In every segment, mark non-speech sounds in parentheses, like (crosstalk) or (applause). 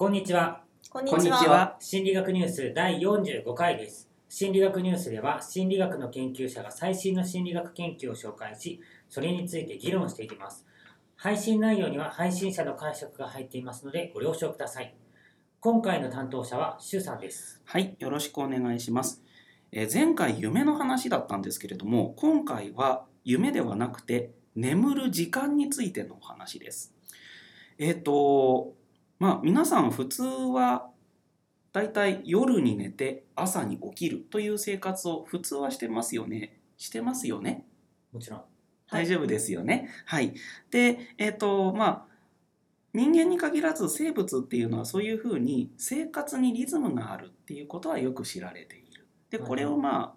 こんにちは。こんにちは。心理学ニュース第45回です。心理学ニュースでは心理学の研究者が最新の心理学研究を紹介し、それについて議論していきます。配信内容には配信者の解釈が入っていますのでご了承ください。今回の担当者はシュウさんです。はい、よろしくお願いします。えー前回夢の話だったんですけれども、今回は夢ではなくて眠る時間についてのお話です。えっ、と、まあ皆さん普通はだいたい夜に寝て朝に起きるという生活を普通はしてますよね。してますよね。もちろん。大丈夫ですよね。はい。で、えっ、と、まあ、人間に限らず生物っていうのはそういうふうに生活にリズムがあるっていうことはよく知られている。で、これをま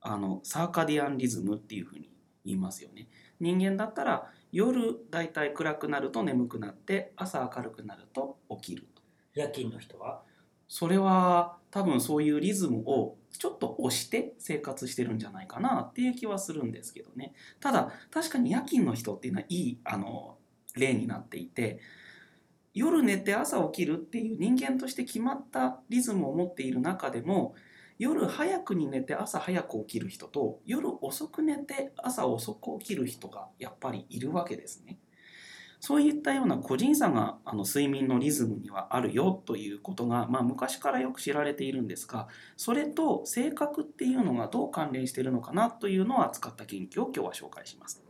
あ、あの、サーカディアンリズムっていうふうに言いますよね。人間だったら夜だいたい暗くなると眠くなって朝明るくなると起きると。夜勤の人は？それは多分そういうリズムをちょっと押して生活してるんじゃないかなっていう気はするんですけどねただ確かに夜勤の人っていうのはいいあの例になっていて夜寝て朝起きるっていう人間として決まったリズムを持っている中でも夜早くに寝て朝早く起きる人と夜遅く寝て朝遅く起きる人がやっぱりいるわけですね。そういったような個人差があの睡眠のリズムにはあるよということが、まあ、昔からよく知られているんですがそれと性格っていうのがどう関連しているのかなというのを扱った研究を今日は紹介します。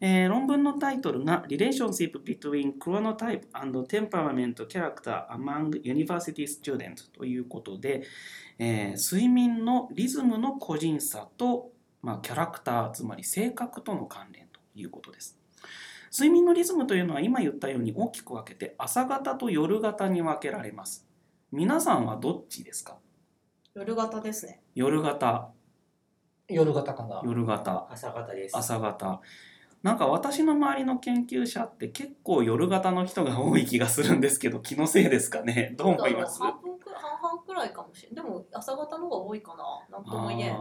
えー論文のタイトルが Relationship between Chronotype and Temperament Character among University Students ということで、えー睡眠のリズムの個人差と、まあ、キャラクターつまり性格との関連ということです。睡眠のリズムというのは今言ったように大きく分けて朝型と夜型に分けられます。皆さんはどっちですか？夜型ですね。夜型、夜型かな。夜型、朝方です。朝型。なんか私の周りの研究者って結構夜型の人が多い気がするんですけど気のせいですかね？(laughs) どう思います？半分く半々くらいかもしれない。でも朝型の方が多いかな。なんとも言えん。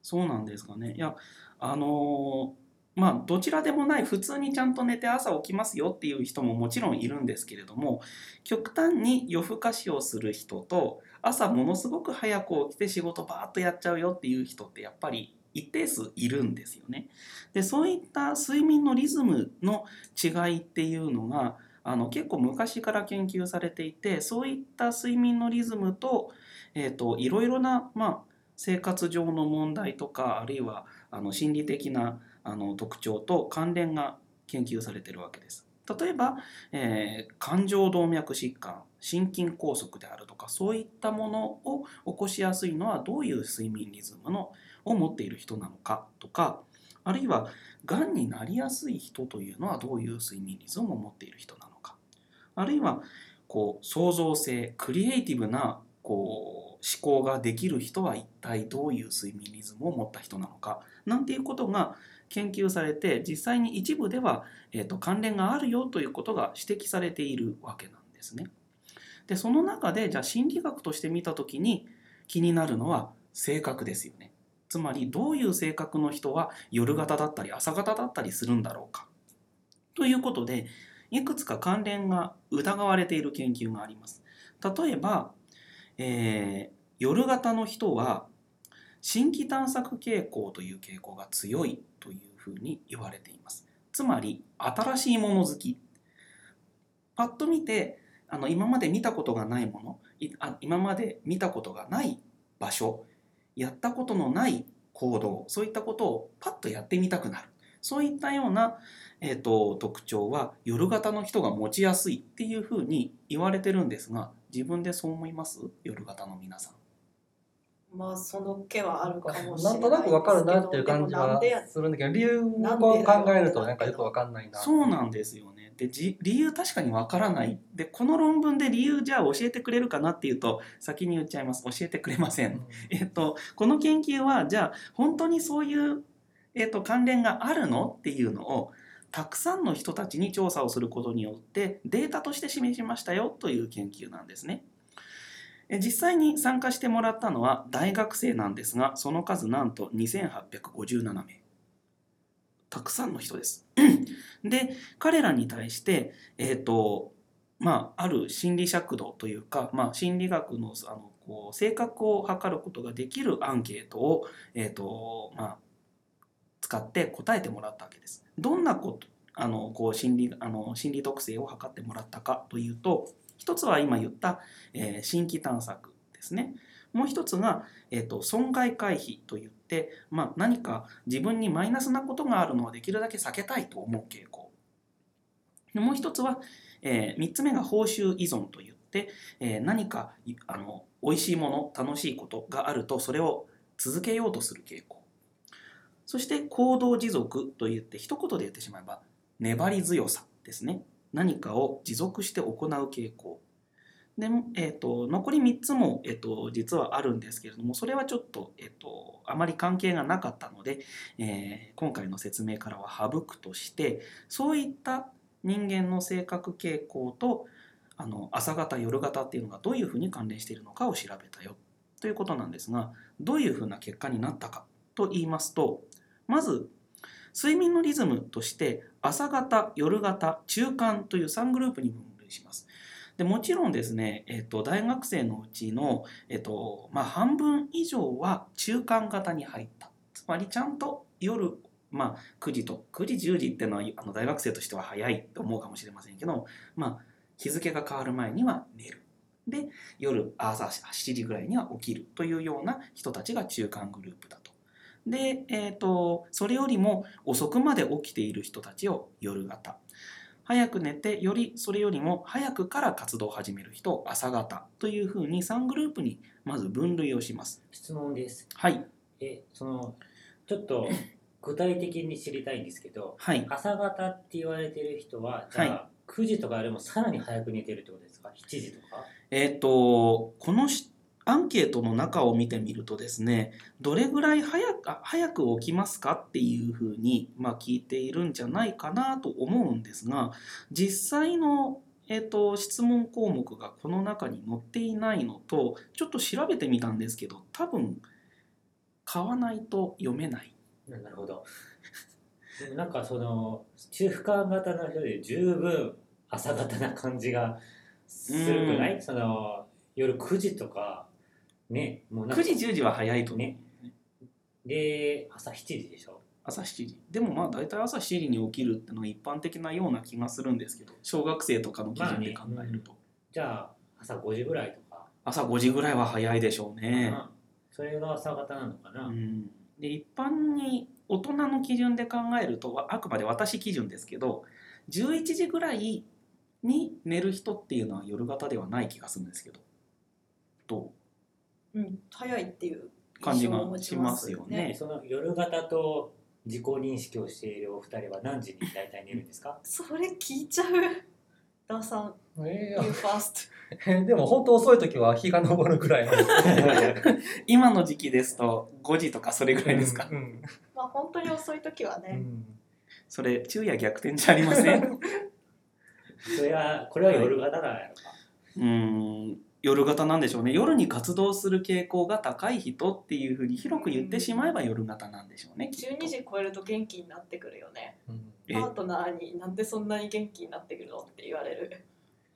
そうなんですかねいやあのーまあどちらでもない普通にちゃんと寝て朝起きますよっていう人ももちろんいるんですけれども極端に夜更かしをする人と朝ものすごく早く起きて仕事バーッとやっちゃうよっていう人ってやっぱり一定数いるんですよね。でそういった睡眠のリズムの違いっていうのがあの結構昔から研究されていてそういった睡眠のリズムと,、えー、といろいろな、まあ、生活上の問題とかあるいはあの心理的なあの特徴と関連が研究されてるわけです。例えば、えー感情動脈疾患心筋梗塞であるとかそういったものを起こしやすいのはどういう睡眠リズムのを持っている人なのかとかあるいはがんになりやすい人というのはどういう睡眠リズムを持っている人なのかあるいはこう創造性クリエイティブなこう思考ができる人は一体どういう睡眠リズムを持った人なのかなんていうことが研究されて実際に一部では、えー、と関連があるよということが指摘されているわけなんですね。でその中でじゃあ心理学として見た時に気になるのは性格ですよね。つまりどういう性格の人は夜型だったり朝型だったりするんだろうか。ということでいくつか関連が疑われている研究があります。例えば、えー夜型の人は新規探索傾向という傾向が強いというふうに言われています。つまり新しいもの好き。パッと見てあの今まで見たことがないものいあ今まで見たことがない場所やったことのない行動そういったことをパッとやってみたくなるそういったような、えー、と特徴は夜型の人が持ちやすいっていうふうに言われてるんですが自分でそう思います？夜型の皆さん。まあその気はあるかもしれないなんとなくわかるなっていう感じはするんだけど、理由を考えるとなんかよくわかんないな。そうなんですよね。でじ理由確かにわからない。でこの論文で理由じゃあ教えてくれるかなっていうと先に言っちゃいます。教えてくれません。うんえっとこの研究はじゃあ本当にそういう、えっと、関連があるのっていうのをたくさんの人たちに調査をすることによってデータとして示しましたよという研究なんですね。実際に参加してもらったのは大学生なんですがその数なんと2857名。たくさんの人です。(clears throat) で彼らに対して、えー、とまあ、ある心理尺度というか、まあ、心理学のあのこう性格を測ることができるアンケートを、えーとまあ、使って答えてもらったわけです。どんなことあのこう心理あの心理特性を測ってもらったかというと一つは今言った、えー新規探索ですね。もう一つが、えー、と損害回避といって、まあ、何か自分にマイナスなことがあるのはできるだけ避けたいと思う傾向。でもう一つは、え3つ目が報酬依存といって、えー何かあの美味しいもの楽しいことがあるとそれを続けようとする傾向そして行動持続といって一言で言ってしまえば粘り強さですね何かを持続して行う傾向。で、えー、と残り3つも、えー、と実はあるんですけれどもそれはちょっと,、えー、とあまり関係がなかったので、えー今回の説明からは省くとしてそういった人間の性格傾向とあの朝型夜型っていうのがどういうふうに関連しているのかを調べたよ。ということなんですがどういうふうな結果になったかと言いますとまず睡眠のリズムとして朝型夜型中間という3グループに分類します。でもちろんですね、えっと、大学生のうちの、えっとまあ、半分以上は中間型に入ったつまりちゃんと夜、まあ、9時と9時10時っていうのはあの大学生としては早いと思うかもしれませんけど、まあ、日付が変わる前には寝るで夜朝7時ぐらいには起きるというような人たちが中間グループだと。で、えー、とそれよりも遅くまで起きている人たちを夜型早く寝てよりそれよりも早くから活動を始める人を朝型というふうに3グループにまず分類をします。質問です。はい、え、その、ちょっと (laughs) 具体的に知りたいんですけど、はい、朝方って言われてる人は、じゃあ、は9時とかよりもさらに早く寝てるってことですか ?7 時とか？えっ、とこのしアンケートの中を見てみるとですねどれぐらい早くあ早く起きますかっていうふうに、まあ、聞いているんじゃないかなと思うんですが実際の、えー、と質問項目がこの中に載っていないのとちょっと調べてみたんですけど多分買わないと読めない。ななるほど。なんかその、中間型の人で十分朝方な感じがするくない？その、夜9時とか、ね、もうなんか9時10時は早いとねね。で、朝7時でしょ。朝7時。でもまあ大体朝7時に起きるってのは一般的なような気がするんですけど小学生とかの基準で考えると、じゃあ、朝5時ぐらいとか。朝5時ぐらいは早いでしょうね、うん。それが朝方なのかな、うん、で一般に大人の基準で考えるとわあくまで私基準ですけど11時ぐらいに寝る人っていうのは夜型ではない気がするんですけど。どう？ん、早いっていうう感じがしますすよね。その夜型と自己認識をしているお二人は何時に大体寝るんですか？(laughs) それ聞いちゃう。ダーさん、え You first。ー、でも本当遅い時は日が昇るぐらい (laughs) 今の時期ですと5時とかそれぐらいですか、うんまあ本当に遅い時はね。うんそれ昼夜逆転じゃありません？(laughs) それはこれは夜型なんやろか、うーん夜型なんでしょうね。夜に活動する傾向が高い人っていうふうに広く言ってしまえば夜型なんでしょうねきっと。12時超えると元気になってくるよね。うん。え？パートナーになんでそんなに元気になってくるのって言われる。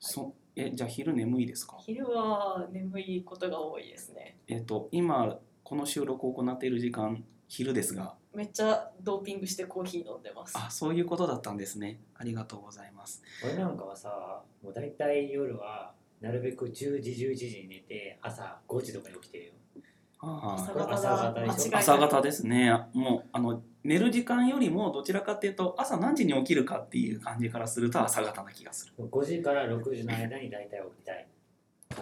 そえじゃあ昼眠いですか？昼は眠いことが多いですね。えっ、と今この収録を行っている時間昼ですが。めっちゃドーピングしてコーヒー飲んでます。あそういうことだったんですね。ありがとうございます。俺なんかはさもう大体夜はなるべく10時11時に寝て朝5時とかに起きてるよ。朝方朝朝方ですね。もうあの寝る時間よりもどちらかっていうと朝何時に起きるかっていう感じからすると朝方な気がする。5時から6時の間に大体起きたい。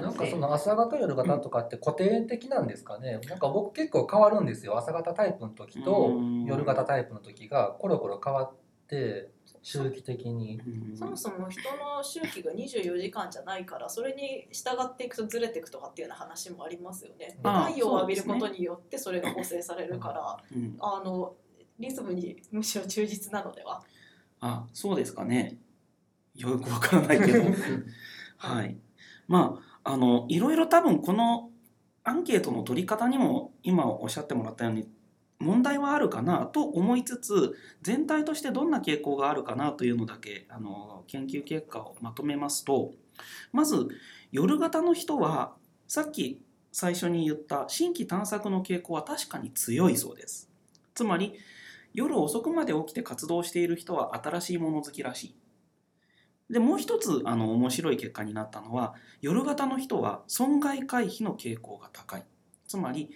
なんかその朝方夜型とかって固定的なんですかね、なんか僕結構変わるんですよ。朝方タイプの時とうん。夜型タイプの時がコロコロ変わって周期的に。うん。そもそも人の周期が24時間じゃないからそれに従っていくとずれていくとかっていうような話もありますよね。太陽を浴びることによってそれが補正されるから、うん。あのリズムにむしろ忠実なのでは？あそうですかね。よくわからないけど。(laughs) はい。まああのいろいろ多分このアンケートの取り方にも今おっしゃってもらったように問題はあるかなと思いつつ全体としてどんな傾向があるかなというのだけあの研究結果をまとめますとまず夜型の人はさっき最初に言った新規探索の傾向は確かに強いそうです。つまり夜遅くまで起きて活動している人は新しいもの好きらしい。でもう一つあの面白い結果になったのは夜型の人は損害回避の傾向が高い。つまり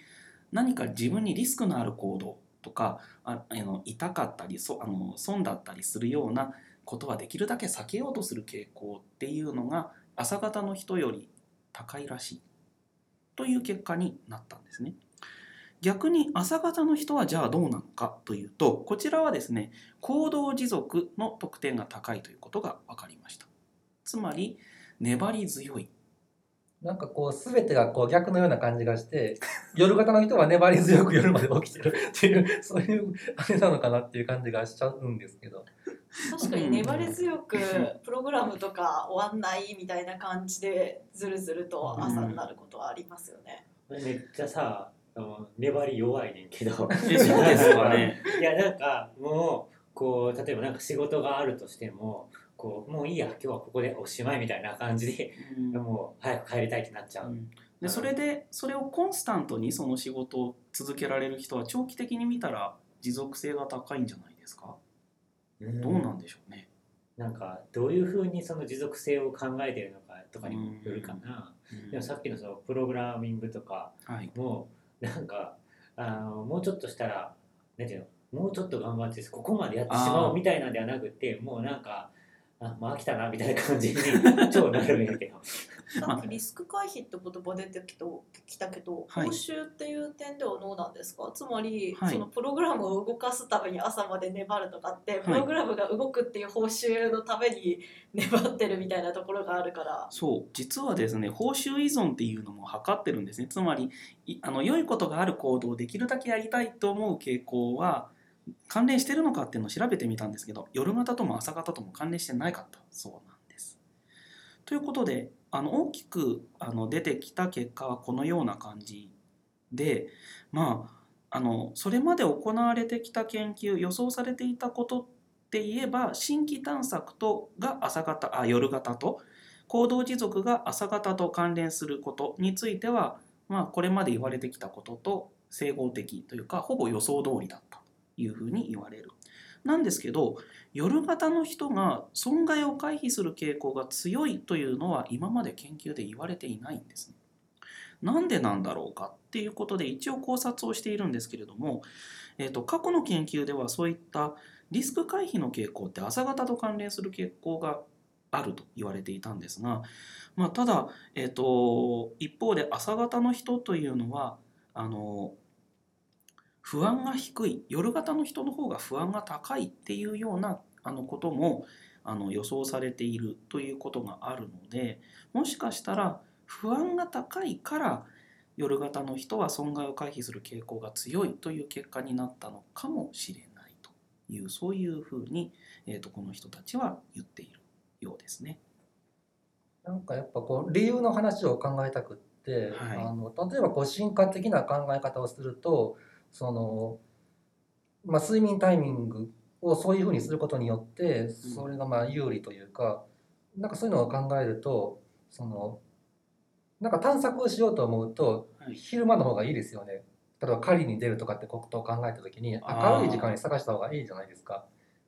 何か自分にリスクのある行動とかああの痛かったりそあの損だったりするようなことはできるだけ避けようとする傾向っていうのが朝型の人より高いらしいという結果になったんですね。逆に朝型の人はじゃあどうなのかというとこちらはですね行動持続の得点が高いということが分かりましたつまり粘り強いなんかこう全てがこう逆のような感じがして (laughs) 夜型の人は粘り強く夜まで起きてる。(laughs) っていうそういうあれなのかなっていう感じがしちゃうんですけど。確かに粘り強くプログラムとか終わんないみたいな感じでずるずると朝になることはありますよね。めっちゃさあの粘り弱いねんけど。えそうですかね。(laughs) いやなんかもうこう例えばなんか仕事があるとしてもこうもういいや今日はここでおしまいみたいな感じでうん。もう早く帰りたいってなっちゃう、でそれでそれをコンスタントにその仕事を続けられる人は長期的に見たら持続性が高いんじゃないですか、うん。どうなんでしょうね、なんかどういうふうにその持続性を考えてるのかとかにもよるかな、うん。でもさっきのそのプログラミングとかはい、もなんかあのもうちょっとしたらなんていうのもうちょっと頑張ってここまでやってしまうみたいなんではなくてもうなんかあもう飽きたなみたいな感じに (laughs) 超なるんやけど。さっきリスク回避って言葉出てきたきたけど、はい。報酬っていう点ではどうなんですか？つまり、はい。そのプログラムを動かすために朝まで粘るとかって、い。プログラムが動くっていう報酬のために (laughs) 粘ってるみたいなところがあるから。そう。実はですね報酬依存っていうのも測ってるんですね。つまりいあの良いことがある行動をできるだけやりたいと思う傾向は関連してるのかっていうのを調べてみたんですけど夜型とも朝型とも関連してないかったそうなんです。ということであの大きくあの出てきた結果はこのような感じでまああのそれまで行われてきた研究予想されていたことって言えば新規探索とが朝型あ夜型と行動持続が朝型と関連することについては、まあ、これまで言われてきたことと整合的というかほぼ予想通りだったいうふうに言われる。なんですけど夜型の人が損害を回避する傾向が強いというのは今まで研究で言われていないんですね。なんでなんだろうかっていうことで一応考察をしているんですけれども、えー、と過去の研究ではそういったリスク回避の傾向って朝型と関連する傾向があると言われていたんですが、まあ、ただ、えー、と一方で朝型の人というのはあの不安が低い夜型の人の方が不安が高いっていうようなあのこともあの予想されているということがあるのでもしかしたら不安が高いから夜型の人は損害を回避する傾向が強いという結果になったのかもしれないというそういうふうに、えー、とこの人たちは言っているようですね。なんかやっぱこう理由の話を考えたくって、はいあの例えばこう進化的な考え方をするとその、まあ、睡眠タイミングをそういうふうにすることによってそれがまあ有利というか、なんかそういうのを考えるとそのなんか探索をしようと思うとはい昼間の方がいいですよね。例えば狩りに出るとかってことを考えた時に明るい時間に探した方がいいじゃないですか。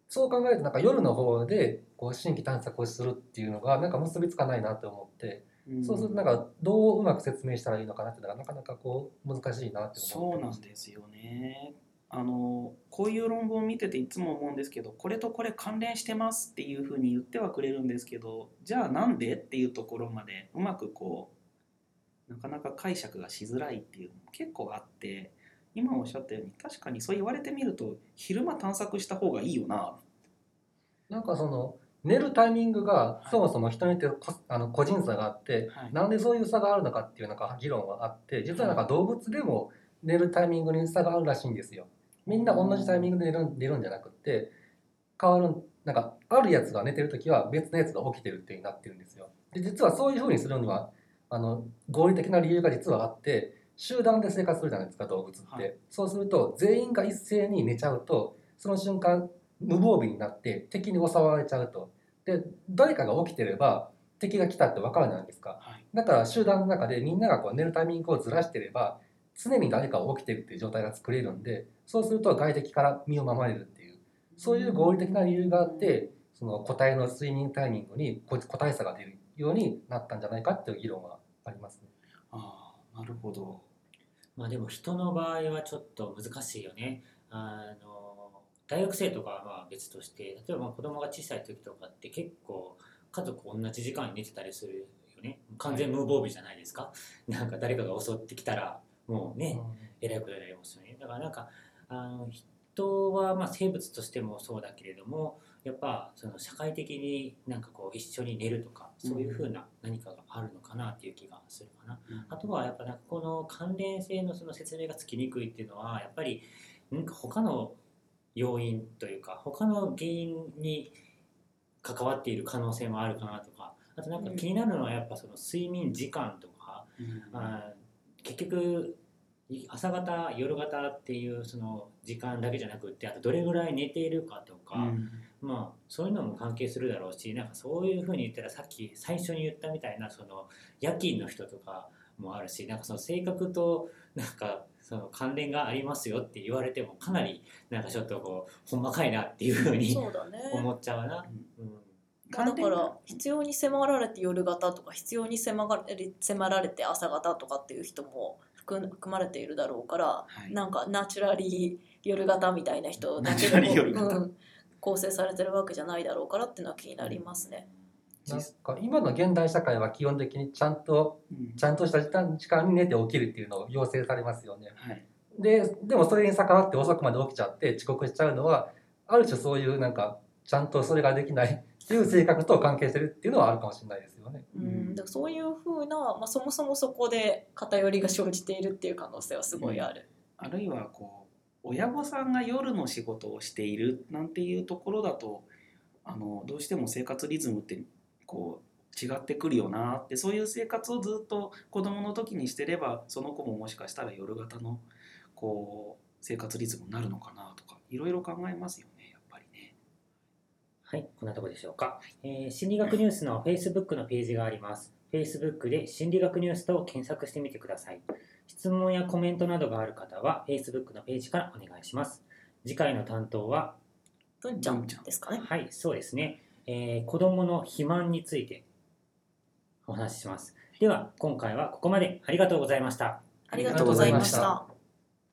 そう考えるとなんか夜の方でこう新規探索をするっていうのがなんか結びつかないなと思って、そうするとなんかどううまく説明したらいいのかなっていうのがなかなかこう難しいなって思そうなってます。んですよね。あのこういう論文を見てていつも思うんですけどこれとこれ関連してますっていうふうに言ってはくれるんですけどじゃあなんでっていうところまでうまくこうなかなか解釈がしづらいっていうのも結構あって今おっしゃったように確かにそう言われてみると昼間探索した方がいいよな。なんかその寝るタイミングがい。そもそも人によってこあの個人差があって、はい。なんでそういう差があるのかっていうなんか議論はあって実はなんか動物でも寝るタイミングに差があるらしいんですよ。みんな同じタイミングで寝る寝るんじゃなくって変わるなんかあるやつが寝てる時は別のやつが起きてるっていうなってるんですよ。で実はそういうふうにするにはあの合理的な理由が実はあって集団で生活するじゃないですか動物って、はい。そうすると全員が一斉に寝ちゃうとその瞬間無防備になって敵に襲われちゃうとで誰かが起きてれば敵が来たって分かるじゃないですかはいだから集団の中でみんながこう寝るタイミングをずらしてれば常に誰かが起きてるっていう状態が作れるんでそうすると外敵から身を守れるっていうそういう合理的な理由があってその個体の睡眠タイミングに個個体差が出るようになったんじゃないかっていう議論はありますね。ああなるほどまあでも人の場合はちょっと難しいよね。あの大学生とかはまあ別として例えば子供が小さい時とかって結構家族同じ時間に寝てたりするよね。完全無防備じゃないですか、(laughs) なんか誰かが襲ってきたらもうね、えらいことになりますよね。だからなんかあの人はまあ生物としてもそうだけれどもやっぱその社会的になんかこう一緒に寝るとかそういうふうな何かがあるのかなっていう気がするかな。あとはやっぱなんかこの関連性のその説明がつきにくいっていうのはやっぱりなんか他の要因というか他の原因に関わっている可能性もあるかなとかあとなんか気になるのはやっぱその睡眠時間とか、うん。あー結局朝方夜型っていうその時間だけじゃなくってあとどれぐらい寝ているかとか、うん。まあそういうのも関係するだろうしなんかそういうふうに言ったらさっき最初に言ったみたいなその夜勤の人とかもあるしなんかその性格となんかその関連がありますよって言われてもかなりなんかちょっとこうほんまかいなっていうふうにそうだね。(laughs) 思っちゃうな。うん。まあだから必要に迫られて夜型とか必要に迫られ迫られて朝型とかっていう人も含含まれているだろうから、はい。なんかナチュラリー夜型みたいな人だけナチュラリーで夜型。うん、構成されてるわけじゃないだろうからっていうのは気になりますね。なんか今の現代社会は基本的にちゃんとうんちゃんとした時間時間に寝て起きるっていうのを要請されますよね。はいででもそれに逆らって遅くまで起きちゃって遅刻しちゃうのはある種そういうなんかちゃんとそれができないっていう性格と関係してるっていうのはあるかもしれないですよね。ううんん、だからそういうふうな、まあ、そもそもそこで偏りが生じているっていう可能性はすごいある。あるいはこう親御さんが夜の仕事をしているなんていうところだとあのどうしても生活リズムってこう違ってくるよなってそういう生活をずっと子供の時にしてればその子ももしかしたら夜型のこう生活リズムになるのかなとかいろいろ考えますよねやっぱりね。はい、こんなところでしょうか、えー心理学ニュースの Facebook のページがあります。Facebook で心理学ニュースと検索してみてください。質問やコメントなどがある方は Facebook のページからお願いします。次回の担当は、文ちゃんですかね。はい、そうですね、えー子供の肥満についてお話しします。では、今回はここまでありがとうございました。ありがとうございました。